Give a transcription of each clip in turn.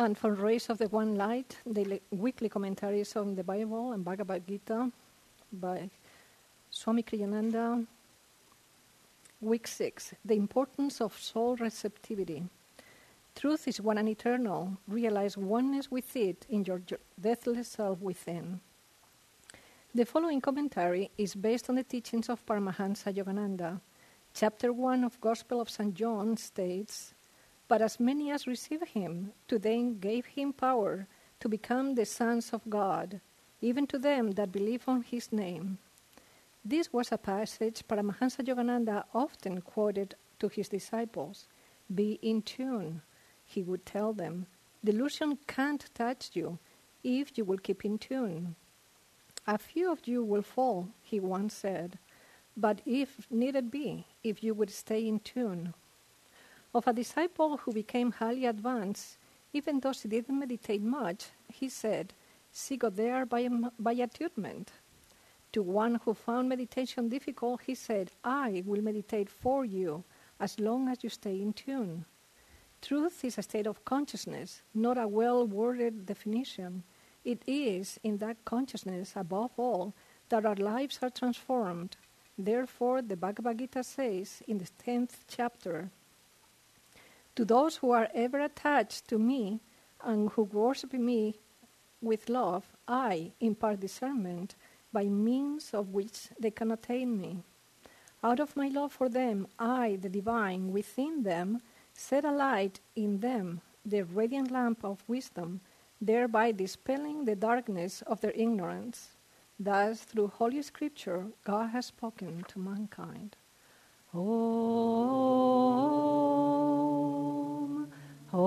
And for Rays of the One Light, the weekly commentaries on the Bible and Bhagavad Gita by Swami Kriyananda. Week 6 The Importance of Soul Receptivity. Truth is one and eternal. Realize oneness with it in your deathless self within. The following commentary is based on the teachings of Paramahansa Yogananda. Chapter 1 of Gospel of St. John states But as many as received him, to them gave him power to become the sons of God, even to them that believe on his name. This was a passage Paramahansa Yogananda often quoted to his disciples. Be in tune, he would tell them. Delusion can't touch you if you will keep in tune. A few of you will fall, he once said, but if needed be, if you would stay in tune. Of a disciple who became highly advanced, even though he didn't meditate much, he said, See God there by, by attunement. To one who found meditation difficult, he said, I will meditate for you as long as you stay in tune. Truth is a state of consciousness, not a well worded definition. It is in that consciousness, above all, that our lives are transformed. Therefore, the Bhagavad Gita says in the 10th chapter To those who are ever attached to me and who worship me with love, I impart discernment by means of which they can attain me. Out of my love for them, I, the divine, within them, set a light in them, the radiant lamp of wisdom, thereby dispelling the darkness of their ignorance. Thus, through Holy Scripture, God has spoken to mankind. Om, Good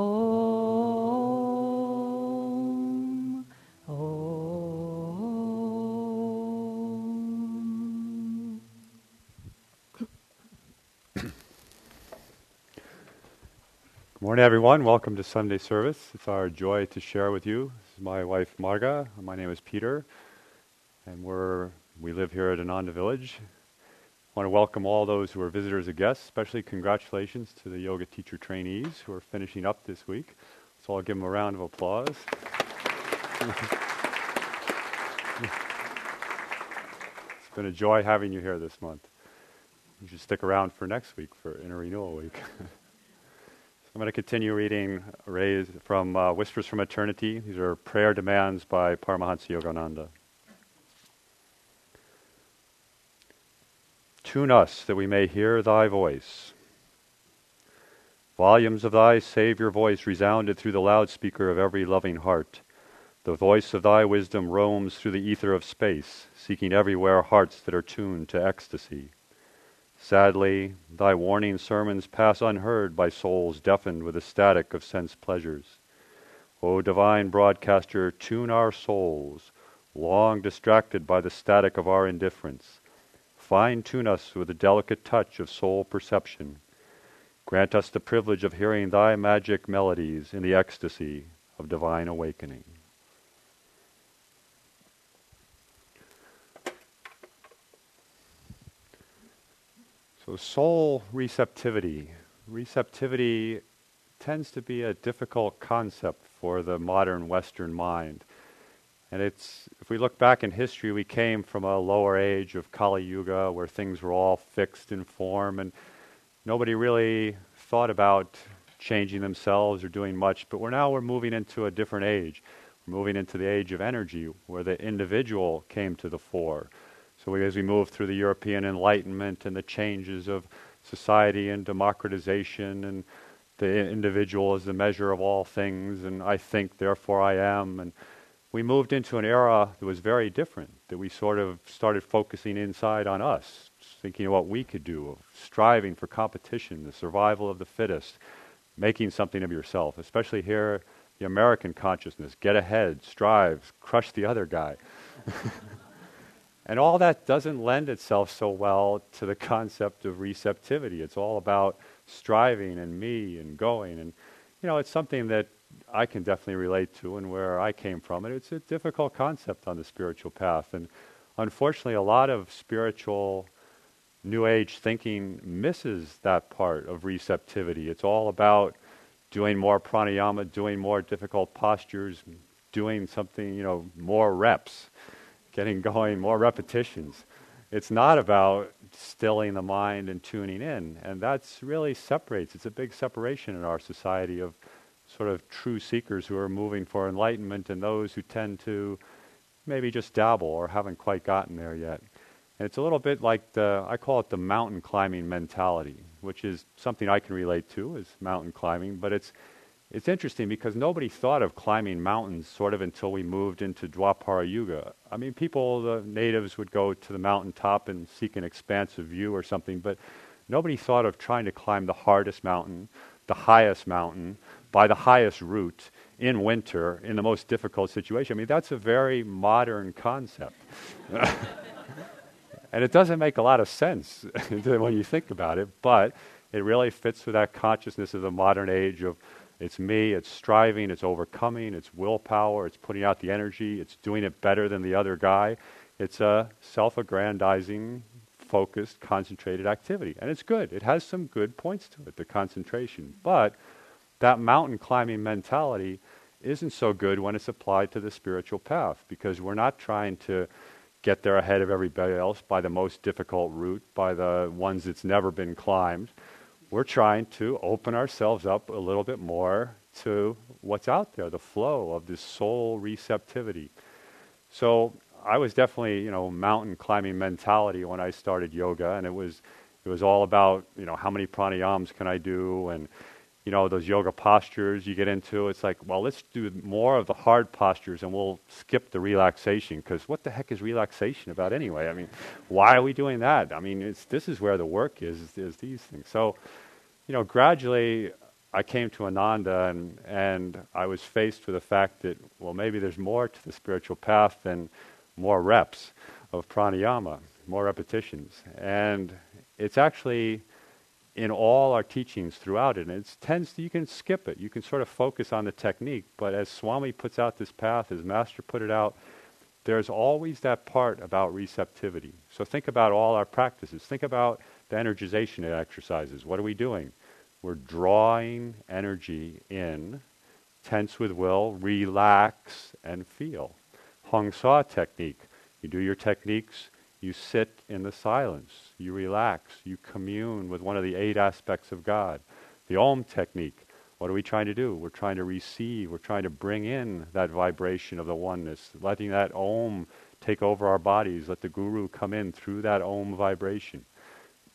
morning, everyone. Welcome to Sunday service. It's our joy to share with you. This is my wife, Marga. My name is Peter, and we're, we live here at Ananda Village. I want to welcome all those who are visitors and guests, especially congratulations to the yoga teacher trainees who are finishing up this week. So I'll give them a round of applause. it's been a joy having you here this month. You should stick around for next week for Inner Renewal Week. I'm going to continue reading Ray's from uh, Whispers from Eternity. These are prayer demands by Paramahansa Yogananda. Tune us that we may hear thy voice. Volumes of thy Saviour voice resounded through the loudspeaker of every loving heart. The voice of thy wisdom roams through the ether of space, seeking everywhere hearts that are tuned to ecstasy. Sadly, thy warning sermons pass unheard by souls deafened with the static of sense pleasures. O divine broadcaster, tune our souls, long distracted by the static of our indifference. Fine tune us with the delicate touch of soul perception. Grant us the privilege of hearing thy magic melodies in the ecstasy of divine awakening. So, soul receptivity. Receptivity tends to be a difficult concept for the modern Western mind. And it's, if we look back in history, we came from a lower age of Kali Yuga where things were all fixed in form and nobody really thought about changing themselves or doing much. But we're now we're moving into a different age. We're moving into the age of energy where the individual came to the fore. So we, as we move through the European Enlightenment and the changes of society and democratization and the individual is the measure of all things and I think therefore I am and we moved into an era that was very different that we sort of started focusing inside on us thinking of what we could do striving for competition the survival of the fittest making something of yourself especially here the American consciousness get ahead strive crush the other guy And all that doesn't lend itself so well to the concept of receptivity. It's all about striving and me and going. And, you know, it's something that I can definitely relate to and where I came from. And it's a difficult concept on the spiritual path. And unfortunately, a lot of spiritual New Age thinking misses that part of receptivity. It's all about doing more pranayama, doing more difficult postures, doing something, you know, more reps, getting going, more repetitions. It's not about stilling the mind and tuning in. And that's really separates. It's a big separation in our society of sort of true seekers who are moving for enlightenment and those who tend to maybe just dabble or haven't quite gotten there yet. And it's a little bit like the, I call it the mountain climbing mentality, which is something I can relate to is mountain climbing, but it's, it's interesting because nobody thought of climbing mountains sort of until we moved into Dwapara Yuga. I mean, people, the natives would go to the mountaintop and seek an expansive view or something, but nobody thought of trying to climb the hardest mountain, the highest mountain, by the highest route in winter in the most difficult situation. I mean, that's a very modern concept. and it doesn't make a lot of sense when you think about it, but it really fits with that consciousness of the modern age of it's me, it's striving, it's overcoming, it's willpower, it's putting out the energy, it's doing it better than the other guy. It's a self aggrandizing, focused, concentrated activity. And it's good. It has some good points to it, the concentration. But that mountain climbing mentality isn't so good when it's applied to the spiritual path because we're not trying to get there ahead of everybody else by the most difficult route, by the ones that's never been climbed. We're trying to open ourselves up a little bit more to what's out there, the flow of this soul receptivity. So I was definitely, you know, mountain climbing mentality when I started yoga, and it was it was all about, you know, how many pranayams can I do and you know, those yoga postures you get into, it's like, well, let's do more of the hard postures and we'll skip the relaxation because what the heck is relaxation about anyway? I mean, why are we doing that? I mean, this is where the work is, is these things. So, you know, gradually I came to Ananda and, and I was faced with the fact that, well, maybe there's more to the spiritual path than more reps of pranayama, more repetitions. And it's actually in all our teachings throughout it. And it tends to, you can skip it. You can sort of focus on the technique. But as Swami puts out this path, as Master put it out, there's always that part about receptivity. So think about all our practices. Think about the energization exercises. What are we doing? We're drawing energy in, tense with will, relax, and feel. Hong-Sau technique. You do your techniques, you sit in the silence. You relax. You commune with one of the eight aspects of God. The Om technique. What are we trying to do? We're trying to receive. We're trying to bring in that vibration of the oneness, letting that Om take over our bodies. Let the Guru come in through that Om vibration.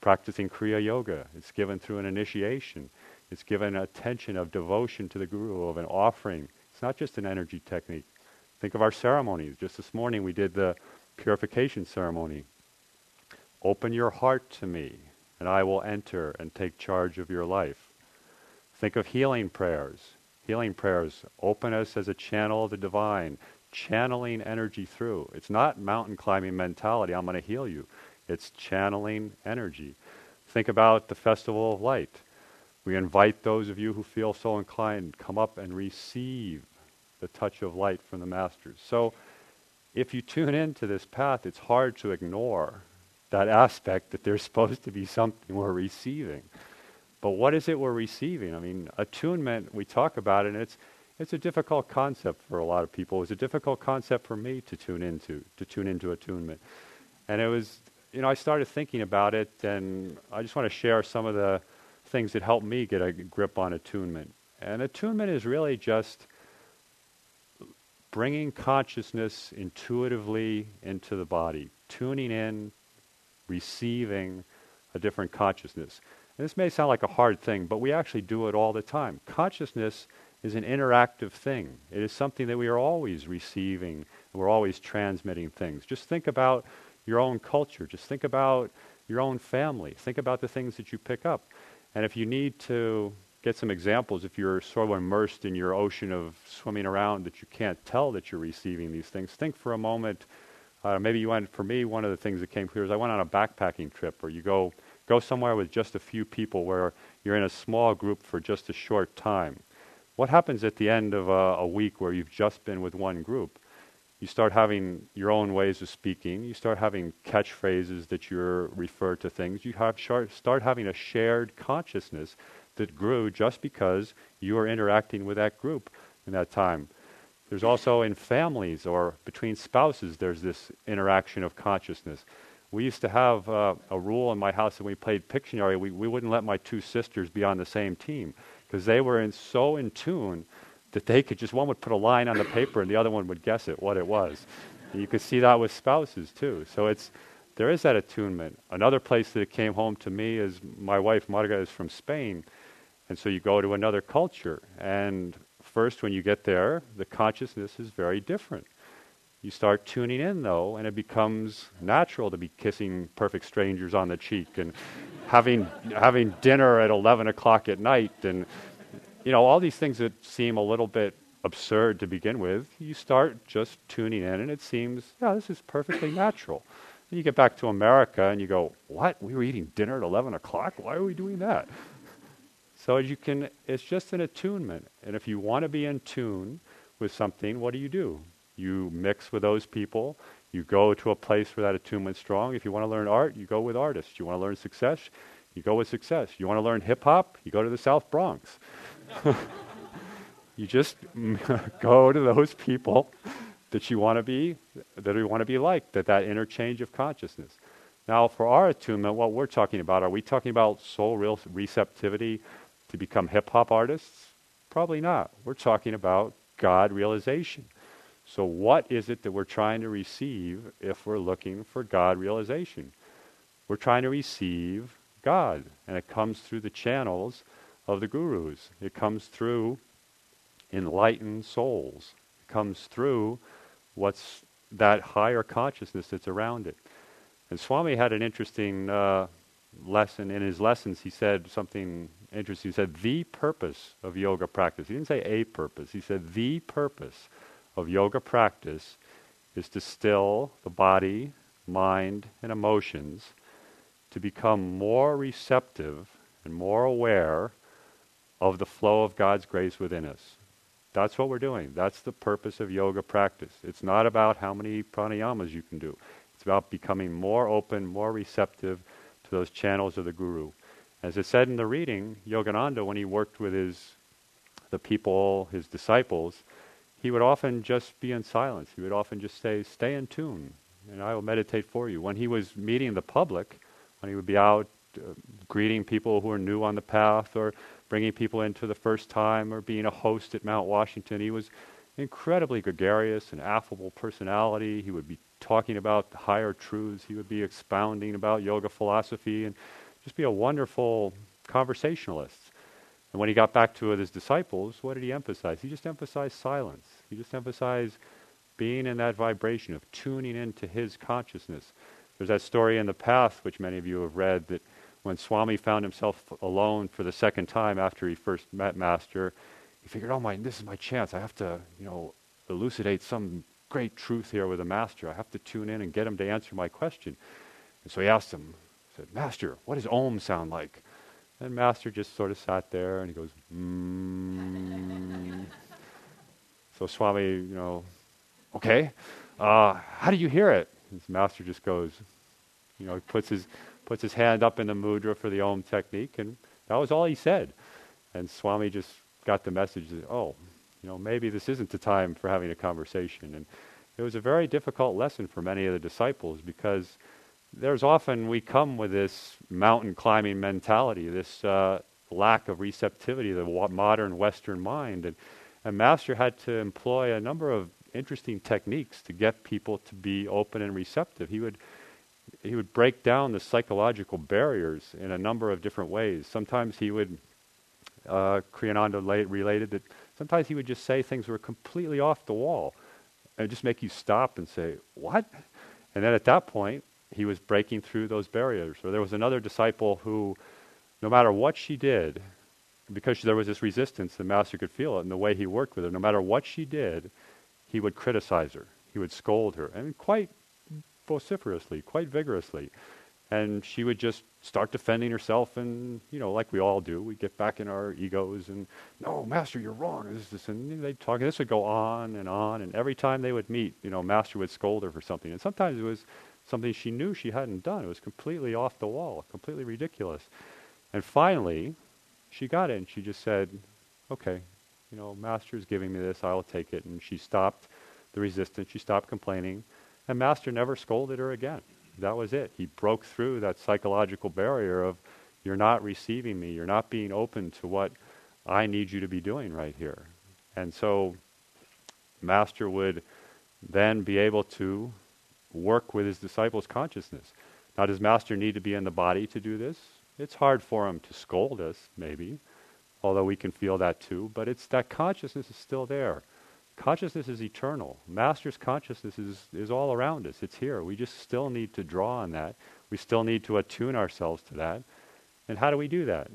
Practicing Kriya Yoga. It's given through an initiation. It's given attention of devotion to the Guru, of an offering. It's not just an energy technique. Think of our ceremonies. Just this morning we did the purification ceremony. Open your heart to me, and I will enter and take charge of your life. Think of healing prayers. Healing prayers open us as a channel of the divine, channeling energy through. It's not mountain climbing mentality, I'm going to heal you. It's channeling energy. Think about the Festival of Light. We invite those of you who feel so inclined, come up and receive the touch of light from the Masters. So, if you tune into this path, it's hard to ignore that aspect that there's supposed to be something we're receiving. But what is it we're receiving? I mean, attunement, we talk about it, and it's, it's a difficult concept for a lot of people. It was a difficult concept for me to tune into, to tune into attunement. And it was, you know, I started thinking about it, and I just want to share some of the things that helped me get a grip on attunement. And attunement is really just bringing consciousness intuitively into the body, tuning in, receiving a different consciousness. And this may sound like a hard thing, but we actually do it all the time. Consciousness is an interactive thing. It is something that we are always receiving. and We're always transmitting things. Just think about your own culture. Just think about your own family. Think about the things that you pick up. And if you need to get some examples if you're sort of immersed in your ocean of swimming around that you can't tell that you're receiving these things. Think for a moment. Uh, maybe you went. For me, one of the things that came clear is I went on a backpacking trip, where you go go somewhere with just a few people, where you're in a small group for just a short time. What happens at the end of a, a week where you've just been with one group? You start having your own ways of speaking. You start having catchphrases that you refer to things. You have start having a shared consciousness that grew just because you were interacting with that group in that time. There's also in families or between spouses, there's this interaction of consciousness. We used to have uh, a rule in my house when we played Pictionary, we, we wouldn't let my two sisters be on the same team because they were in, so in tune that they could just, one would put a line on the paper and the other one would guess it, what it was. And you could see that with spouses too. So it's, there is that attunement. Another place that it came home to me is my wife, Marga, is from Spain. And so you go to another culture. And first, when you get there, the consciousness is very different. You start tuning in, though, and it becomes natural to be kissing perfect strangers on the cheek and having, having dinner at 11 o'clock at night. And, you know, all these things that seem a little bit absurd to begin with, you start just tuning in, and it seems, yeah, this is perfectly natural. And you get back to America and you go, what? We were eating dinner at 11 o'clock? Why are we doing that? So you can, it's just an attunement. And if you want to be in tune with something, what do you do? You mix with those people. You go to a place where that attunement's strong. If you want to learn art, you go with artists. You want to learn success, you go with success. You want to learn hip hop, you go to the South Bronx. you just go to those people that you want to be, that you want to be like, that that interchange of consciousness. Now, for our attunement, what we're talking about, are we talking about soul real receptivity to become hip hop artists? Probably not. We're talking about God realization. So, what is it that we're trying to receive if we're looking for God realization? We're trying to receive God, and it comes through the channels of the gurus. It comes through enlightened souls. It comes through what's that higher consciousness that's around it. And Swami had an interesting uh, lesson. In his lessons, he said something interesting. He said, The purpose of yoga practice. He didn't say a purpose. He said, The purpose of yoga practice is to still the body, mind, and emotions to become more receptive and more aware of the flow of God's grace within us. That's what we're doing. That's the purpose of yoga practice. It's not about how many pranayamas you can do. It's about becoming more open, more receptive to those channels of the Guru. As it said in the reading, Yogananda, when he worked with his the people, his disciples, he would often just be in silence. He would often just say, "Stay in tune, and I will meditate for you." When he was meeting the public, when he would be out uh, greeting people who are new on the path, or bringing people in for the first time, or being a host at Mount Washington, he was incredibly gregarious and affable personality. He would be talking about higher truths. He would be expounding about yoga philosophy and just be a wonderful conversationalist. And when he got back to his disciples, what did he emphasize? He just emphasized silence. He just emphasized being in that vibration of tuning into his consciousness. There's that story in the path, which many of you have read, that when Swami found himself alone for the second time after he first met Master, he figured, "Oh my, this is my chance. I have to, you know, elucidate some great truth here with the Master. I have to tune in and get him to answer my question." And so he asked him, said, "Master, what does Om sound like?" And Master just sort of sat there and he goes, mm. So Swami, you know, okay, uh, how do you hear it? His master just goes, you know, he puts his, puts his hand up in the mudra for the Om technique, and that was all he said. And Swami just got the message that, oh, you know, maybe this isn't the time for having a conversation. And it was a very difficult lesson for many of the disciples because there's often we come with this mountain climbing mentality, this uh, lack of receptivity, the modern Western mind, and, and Master had to employ a number of interesting techniques to get people to be open and receptive. He would he would break down the psychological barriers in a number of different ways. Sometimes he would, uh, Kriyananda related that sometimes he would just say things were completely off the wall and just make you stop and say, What? And then at that point, he was breaking through those barriers. Or there was another disciple who, no matter what she did, because there was this resistance, the master could feel it in the way he worked with her. No matter what she did, he would criticize her. He would scold her, and quite vociferously, quite vigorously. And she would just start defending herself, and you know, like we all do, we get back in our egos and, no, master, you're wrong. This, this, and they'd talk. And this would go on and on, and every time they would meet, you know, master would scold her for something. And sometimes it was something she knew she hadn't done. It was completely off the wall, completely ridiculous. And finally, she got it and she just said, okay, you know, Master's giving me this, I'll take it. And she stopped the resistance, she stopped complaining, and Master never scolded her again. That was it. He broke through that psychological barrier of, you're not receiving me, you're not being open to what I need you to be doing right here. And so, Master would then be able to work with his disciples' consciousness. Now, does Master need to be in the body to do this? It's hard for him to scold us, maybe, although we can feel that too, but it's that consciousness is still there. Consciousness is eternal. Master's consciousness is, is all around us. It's here. We just still need to draw on that. We still need to attune ourselves to that. And how do we do that?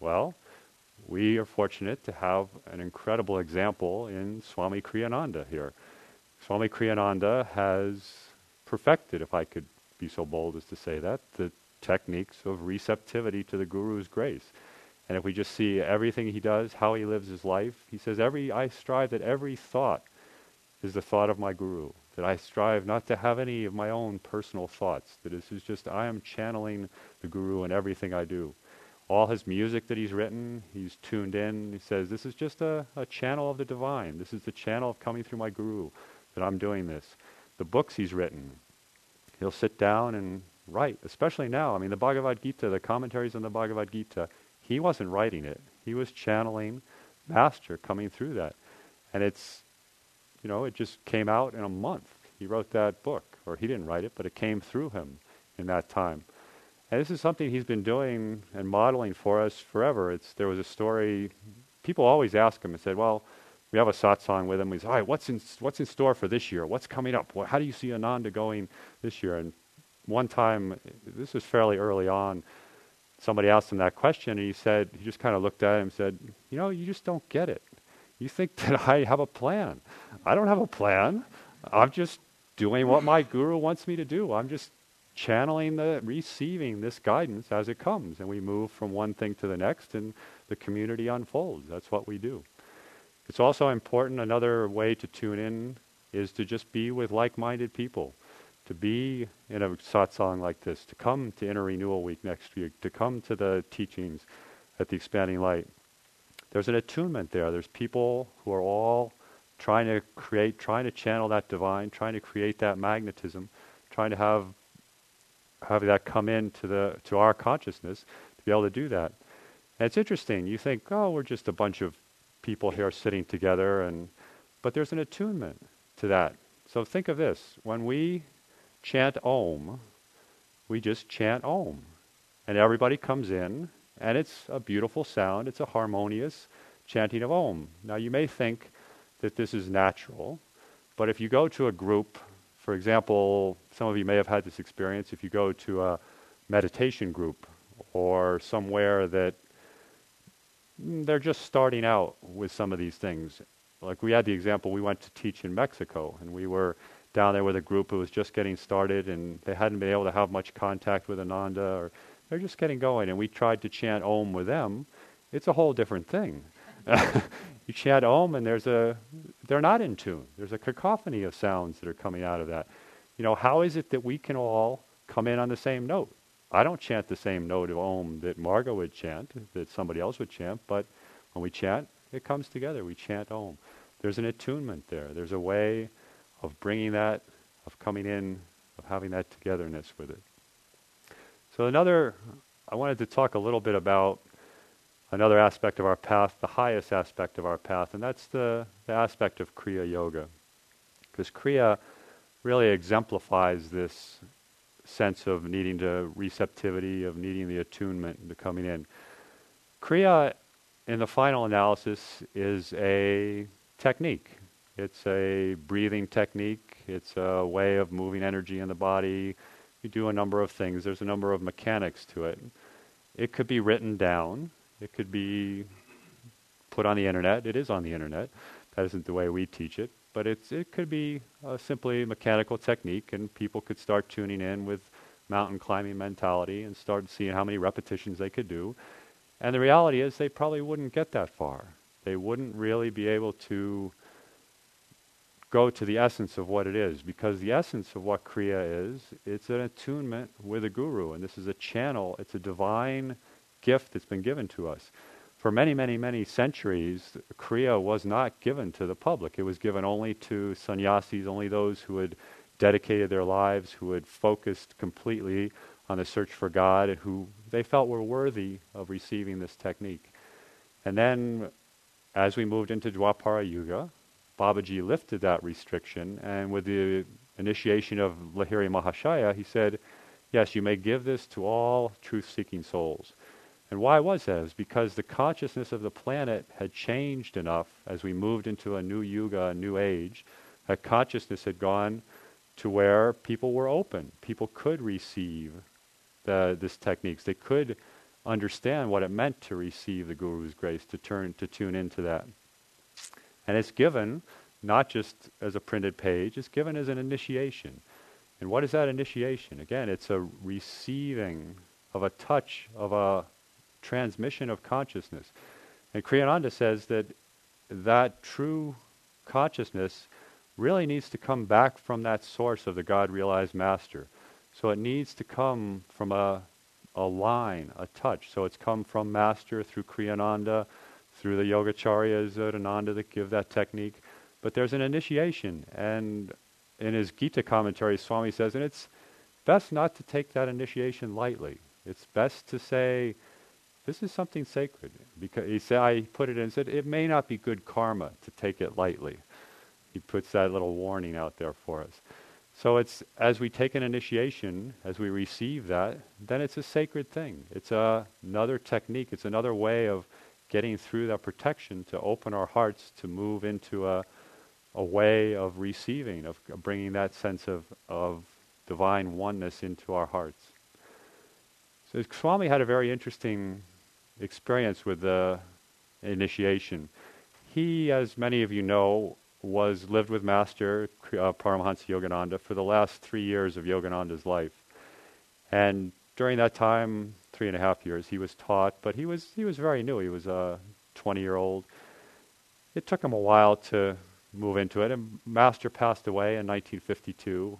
Well, we are fortunate to have an incredible example in Swami Kriyananda here. Swami Kriyananda has perfected, if I could be so bold as to say that, the techniques of receptivity to the Guru's grace. And if we just see everything he does, how he lives his life, he says, every I strive that every thought is the thought of my Guru. That I strive not to have any of my own personal thoughts. That this is just I am channeling the Guru in everything I do. All his music that he's written, he's tuned in. He says, This is just a, a channel of the divine. This is the channel of coming through my Guru that I'm doing this. The books he's written, he'll sit down and write, especially now. I mean, the Bhagavad Gita, the commentaries on the Bhagavad Gita, he wasn't writing it. He was channeling Master coming through that. And it's, you know, it just came out in a month. He wrote that book, or he didn't write it, but it came through him in that time. And this is something he's been doing and modeling for us forever. It's, there was a story, people always ask him and said, well, we have a satsang with him. He's, all right, what's in, what's in store for this year? What's coming up? How do you see Ananda going this year? And one time, this was fairly early on, somebody asked him that question, and he said, he just kind of looked at him and said, you know, you just don't get it. You think that I have a plan. I don't have a plan. I'm just doing what my guru wants me to do. I'm just channeling the, receiving this guidance as it comes. And we move from one thing to the next, and the community unfolds. That's what we do. It's also important, another way to tune in is to just be with like minded people. To be in a satsang like this, to come to Inner Renewal Week next week, to come to the teachings at the Expanding Light. There's an attunement there. There's people who are all trying to create, trying to channel that divine, trying to create that magnetism, trying to have have that come into the to our consciousness to be able to do that. And it's interesting. You think, oh, we're just a bunch of people here sitting together, and but there's an attunement to that. So think of this: when we chant Om, we just chant Om, and everybody comes in, and it's a beautiful sound. It's a harmonious chanting of Om. Now you may think that this is natural, but if you go to a group for example, some of you may have had this experience if you go to a meditation group or somewhere that they're just starting out with some of these things. Like we had the example, we went to teach in Mexico, and we were down there with a group who was just getting started, and they hadn't been able to have much contact with Ananda, or they're just getting going. And we tried to chant Om with them. It's a whole different thing. you chant Om, and there's a, they're not in tune. There's a cacophony of sounds that are coming out of that. You know, how is it that we can all come in on the same note? I don't chant the same note of Om that Marga would chant, that somebody else would chant, but when we chant, it comes together. We chant Om. There's an attunement there. There's a way of bringing that, of coming in, of having that togetherness with it. So another, I wanted to talk a little bit about another aspect of our path, the highest aspect of our path, and that's the, the aspect of Kriya Yoga. Because Kriya really exemplifies this sense of needing to receptivity, of needing the attunement, the coming in. Kriya, in the final analysis, is a technique. It's a breathing technique. It's a way of moving energy in the body. You do a number of things. There's a number of mechanics to it. It could be written down. It could be put on the internet. It is on the internet. That isn't the way we teach it, but it's it could be uh, a simply mechanical technique, and people could start tuning in with mountain climbing mentality and start seeing how many repetitions they could do. And the reality is, they probably wouldn't get that far. They wouldn't really be able to go to the essence of what it is, because the essence of what Kriya is, it's an attunement with a guru, and this is a channel. It's a divine gift that's been given to us. For many, many, many centuries, Kriya was not given to the public. It was given only to sannyasis, only those who had dedicated their lives, who had focused completely on the search for God, and who they felt were worthy of receiving this technique. And then, as we moved into Dwapara Yuga, Babaji lifted that restriction, and with the initiation of Lahiri Mahashaya, he said, Yes, you may give this to all truth seeking souls. And why was that? It was because the consciousness of the planet had changed enough as we moved into a new yuga, a new age, that consciousness had gone to where people were open. People could receive the, this techniques. They could understand what it meant to receive the Guru's grace, to turn to tune into that. And it's given not just as a printed page, it's given as an initiation. And what is that initiation? Again, it's a receiving of a touch, of a transmission of consciousness. And Kriyananda says that that true consciousness really needs to come back from that source of the God realized master. So it needs to come from a, a line, a touch. So it's come from master through Kriyananda, through the Yogacharyas at Ananda that give that technique. But there's an initiation. And in his Gita commentary, Swami says, and it's best not to take that initiation lightly. It's best to say, this is something sacred. Because he said, I put it in and said, it may not be good karma to take it lightly. He puts that little warning out there for us. So it's as we take an initiation, as we receive that, then it's a sacred thing. It's a, another technique. It's another way of getting through that protection to open our hearts to move into a, a way of receiving, of bringing that sense of, of divine oneness into our hearts. So Swami had a very interesting experience with the initiation. He, as many of you know, was lived with Master uh, Paramahansa Yogananda for the last three years of Yogananda's life, and during that time, three and a half years, he was taught. But he was he was very new. He was a 20-year-old. It took him a while to move into it, and Master passed away in 1952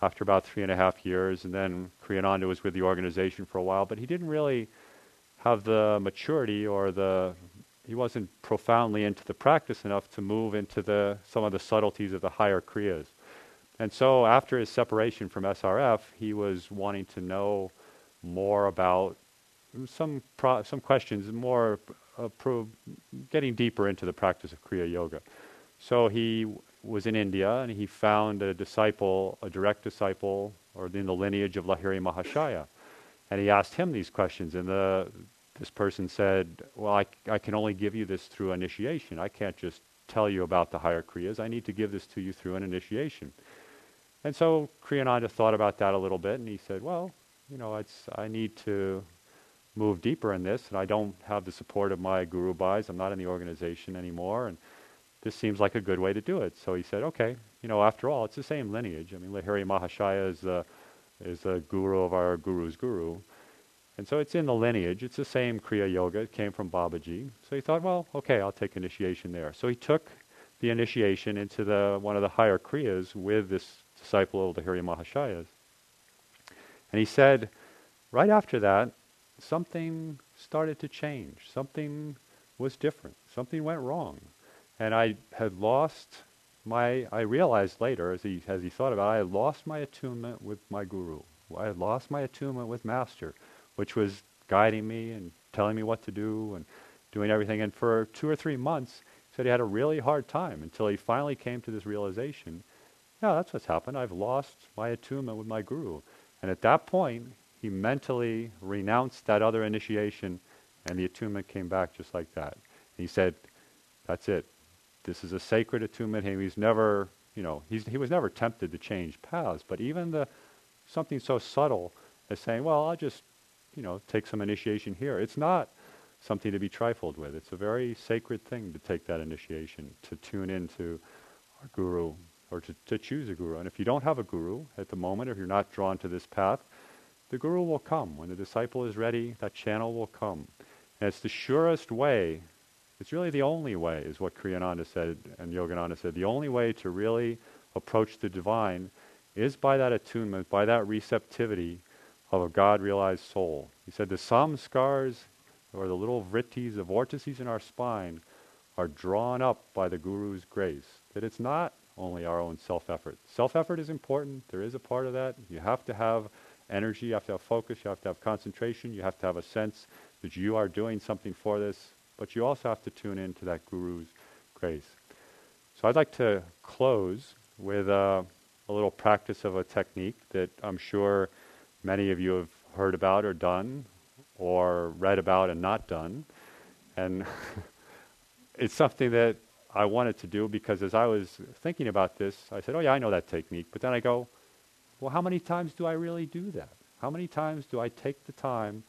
after about three and a half years, and then Kriyananda was with the organization for a while, but he didn't really have the maturity or the he wasn't profoundly into the practice enough to move into the some of the subtleties of the higher kriyas. And so after his separation from SRF, he was wanting to know more about some pro- some questions, more getting deeper into the practice of Kriya Yoga. So he was in India and he found a disciple, a direct disciple, or in the lineage of Lahiri Mahashaya. And he asked him these questions, and the, this person said, Well, I, I can only give you this through initiation. I can't just tell you about the higher Kriyas. I need to give this to you through an initiation. And so Kriyananda thought about that a little bit, and he said, Well, you know, it's, I need to move deeper in this, and I don't have the support of my Guru Bhais. I'm not in the organization anymore, and this seems like a good way to do it. So he said, Okay, you know, after all, it's the same lineage. I mean, Lahiri Mahashaya is the is the guru of our guru's guru. And so it's in the lineage. It's the same Kriya Yoga. It came from Babaji. So he thought, well, okay, I'll take initiation there. So he took the initiation into the one of the higher Kriyas with this disciple of the Lahiri Mahashayas. And he said, right after that, something started to change. Something was different. Something went wrong. And I had lost my, I realized later, as he, as he thought about it, I had lost my attunement with my guru. I had lost my attunement with master, which was guiding me and telling me what to do and doing everything. And for two or three months, he said he had a really hard time until he finally came to this realization, yeah, that's what's happened. I've lost my attunement with my guru. And at that point, he mentally renounced that other initiation, and the attunement came back just like that. And he said, that's it. This is a sacred attunement. He was never, you know, he was never tempted to change paths. But even the something so subtle as saying, well, I'll just, you know, take some initiation here. It's not something to be trifled with. It's a very sacred thing to take that initiation, to tune into our guru, or to, to choose a guru. And if you don't have a guru at the moment, if you're not drawn to this path, the guru will come. When the disciple is ready, that channel will come. And it's the surest way it's really the only way, is what Kriyananda said and Yogananda said. The only way to really approach the divine is by that attunement, by that receptivity of a God realized soul. He said the samskars or the little vrittis, the vortices in our spine, are drawn up by the Guru's grace. That it's not only our own self effort. Self effort is important, there is a part of that. You have to have energy, you have to have focus, you have to have concentration, you have to have a sense that you are doing something for this, but you also have to tune into that Guru's grace. So I'd like to close with uh, a little practice of a technique that I'm sure many of you have heard about or done, or read about and not done. And it's something that I wanted to do because as I was thinking about this, I said, oh yeah, I know that technique. But then I go, well, how many times do I really do that? How many times do I take the time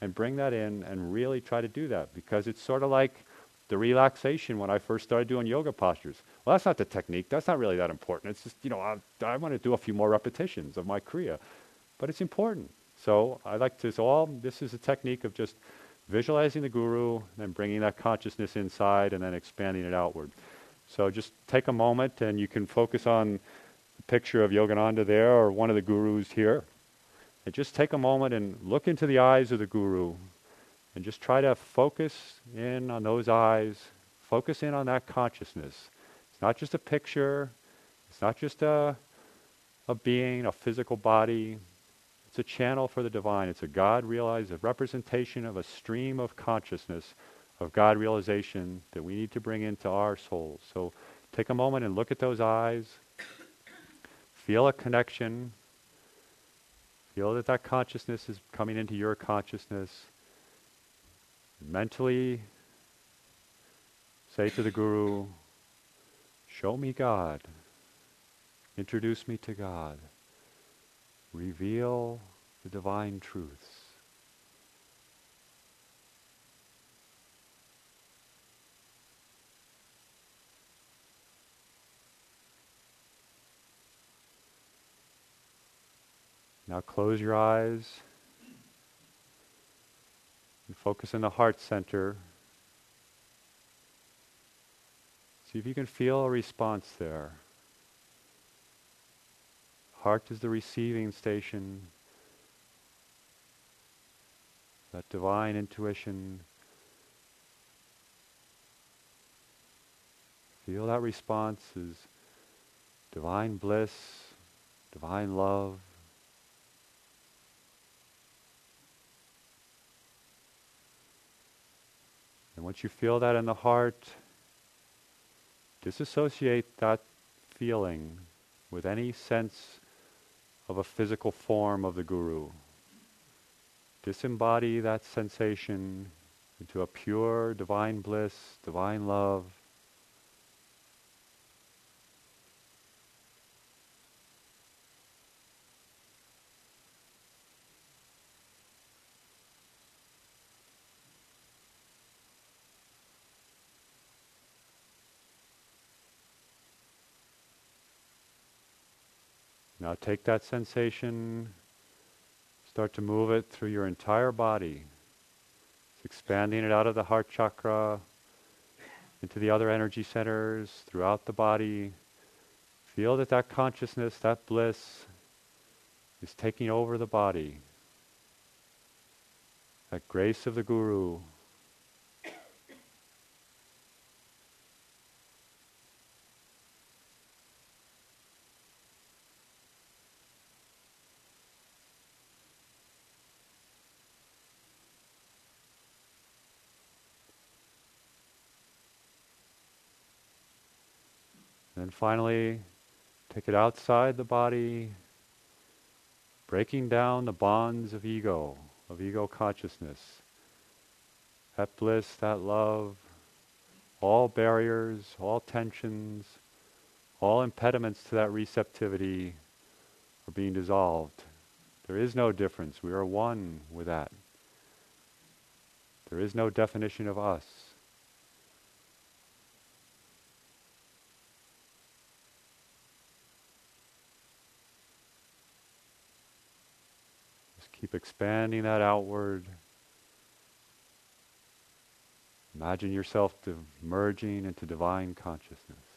and bring that in and really try to do that? Because it's sort of like the relaxation when I first started doing yoga postures. Well, that's not the technique. That's not really that important. It's just, you know, I, I want to do a few more repetitions of my Kriya. But it's important. So I like to, so all, this is a technique of just visualizing the guru, and bringing that consciousness inside and then expanding it outward. So just take a moment and you can focus on the picture of Yogananda there or one of the gurus here. And just take a moment and look into the eyes of the guru and just try to focus in on those eyes, focus in on that consciousness. It's not just a picture, it's not just a, a being, a physical body, it's a channel for the divine. It's a God realized, a representation of a stream of consciousness, of God realization that we need to bring into our souls. So take a moment and look at those eyes. Feel a connection. Feel that that consciousness is coming into your consciousness. Mentally say to the Guru, Show me God. Introduce me to God reveal the divine truths. Now close your eyes and focus in the heart center. See if you can feel a response there. Heart is the receiving station. That divine intuition. Feel that response is divine bliss, divine love. And once you feel that in the heart, disassociate that feeling with any sense of a physical form of the Guru. Disembody that sensation into a pure divine bliss, divine love. Now take that sensation, start to move it through your entire body. It's expanding it out of the heart chakra into the other energy centers throughout the body. Feel that that consciousness, that bliss, is taking over the body. That grace of the Guru And finally, take it outside the body, breaking down the bonds of ego, of ego consciousness. That bliss, that love, all barriers, all tensions, all impediments to that receptivity are being dissolved. There is no difference. We are one with that. There is no definition of us. Keep expanding that outward. Imagine yourself merging into divine consciousness.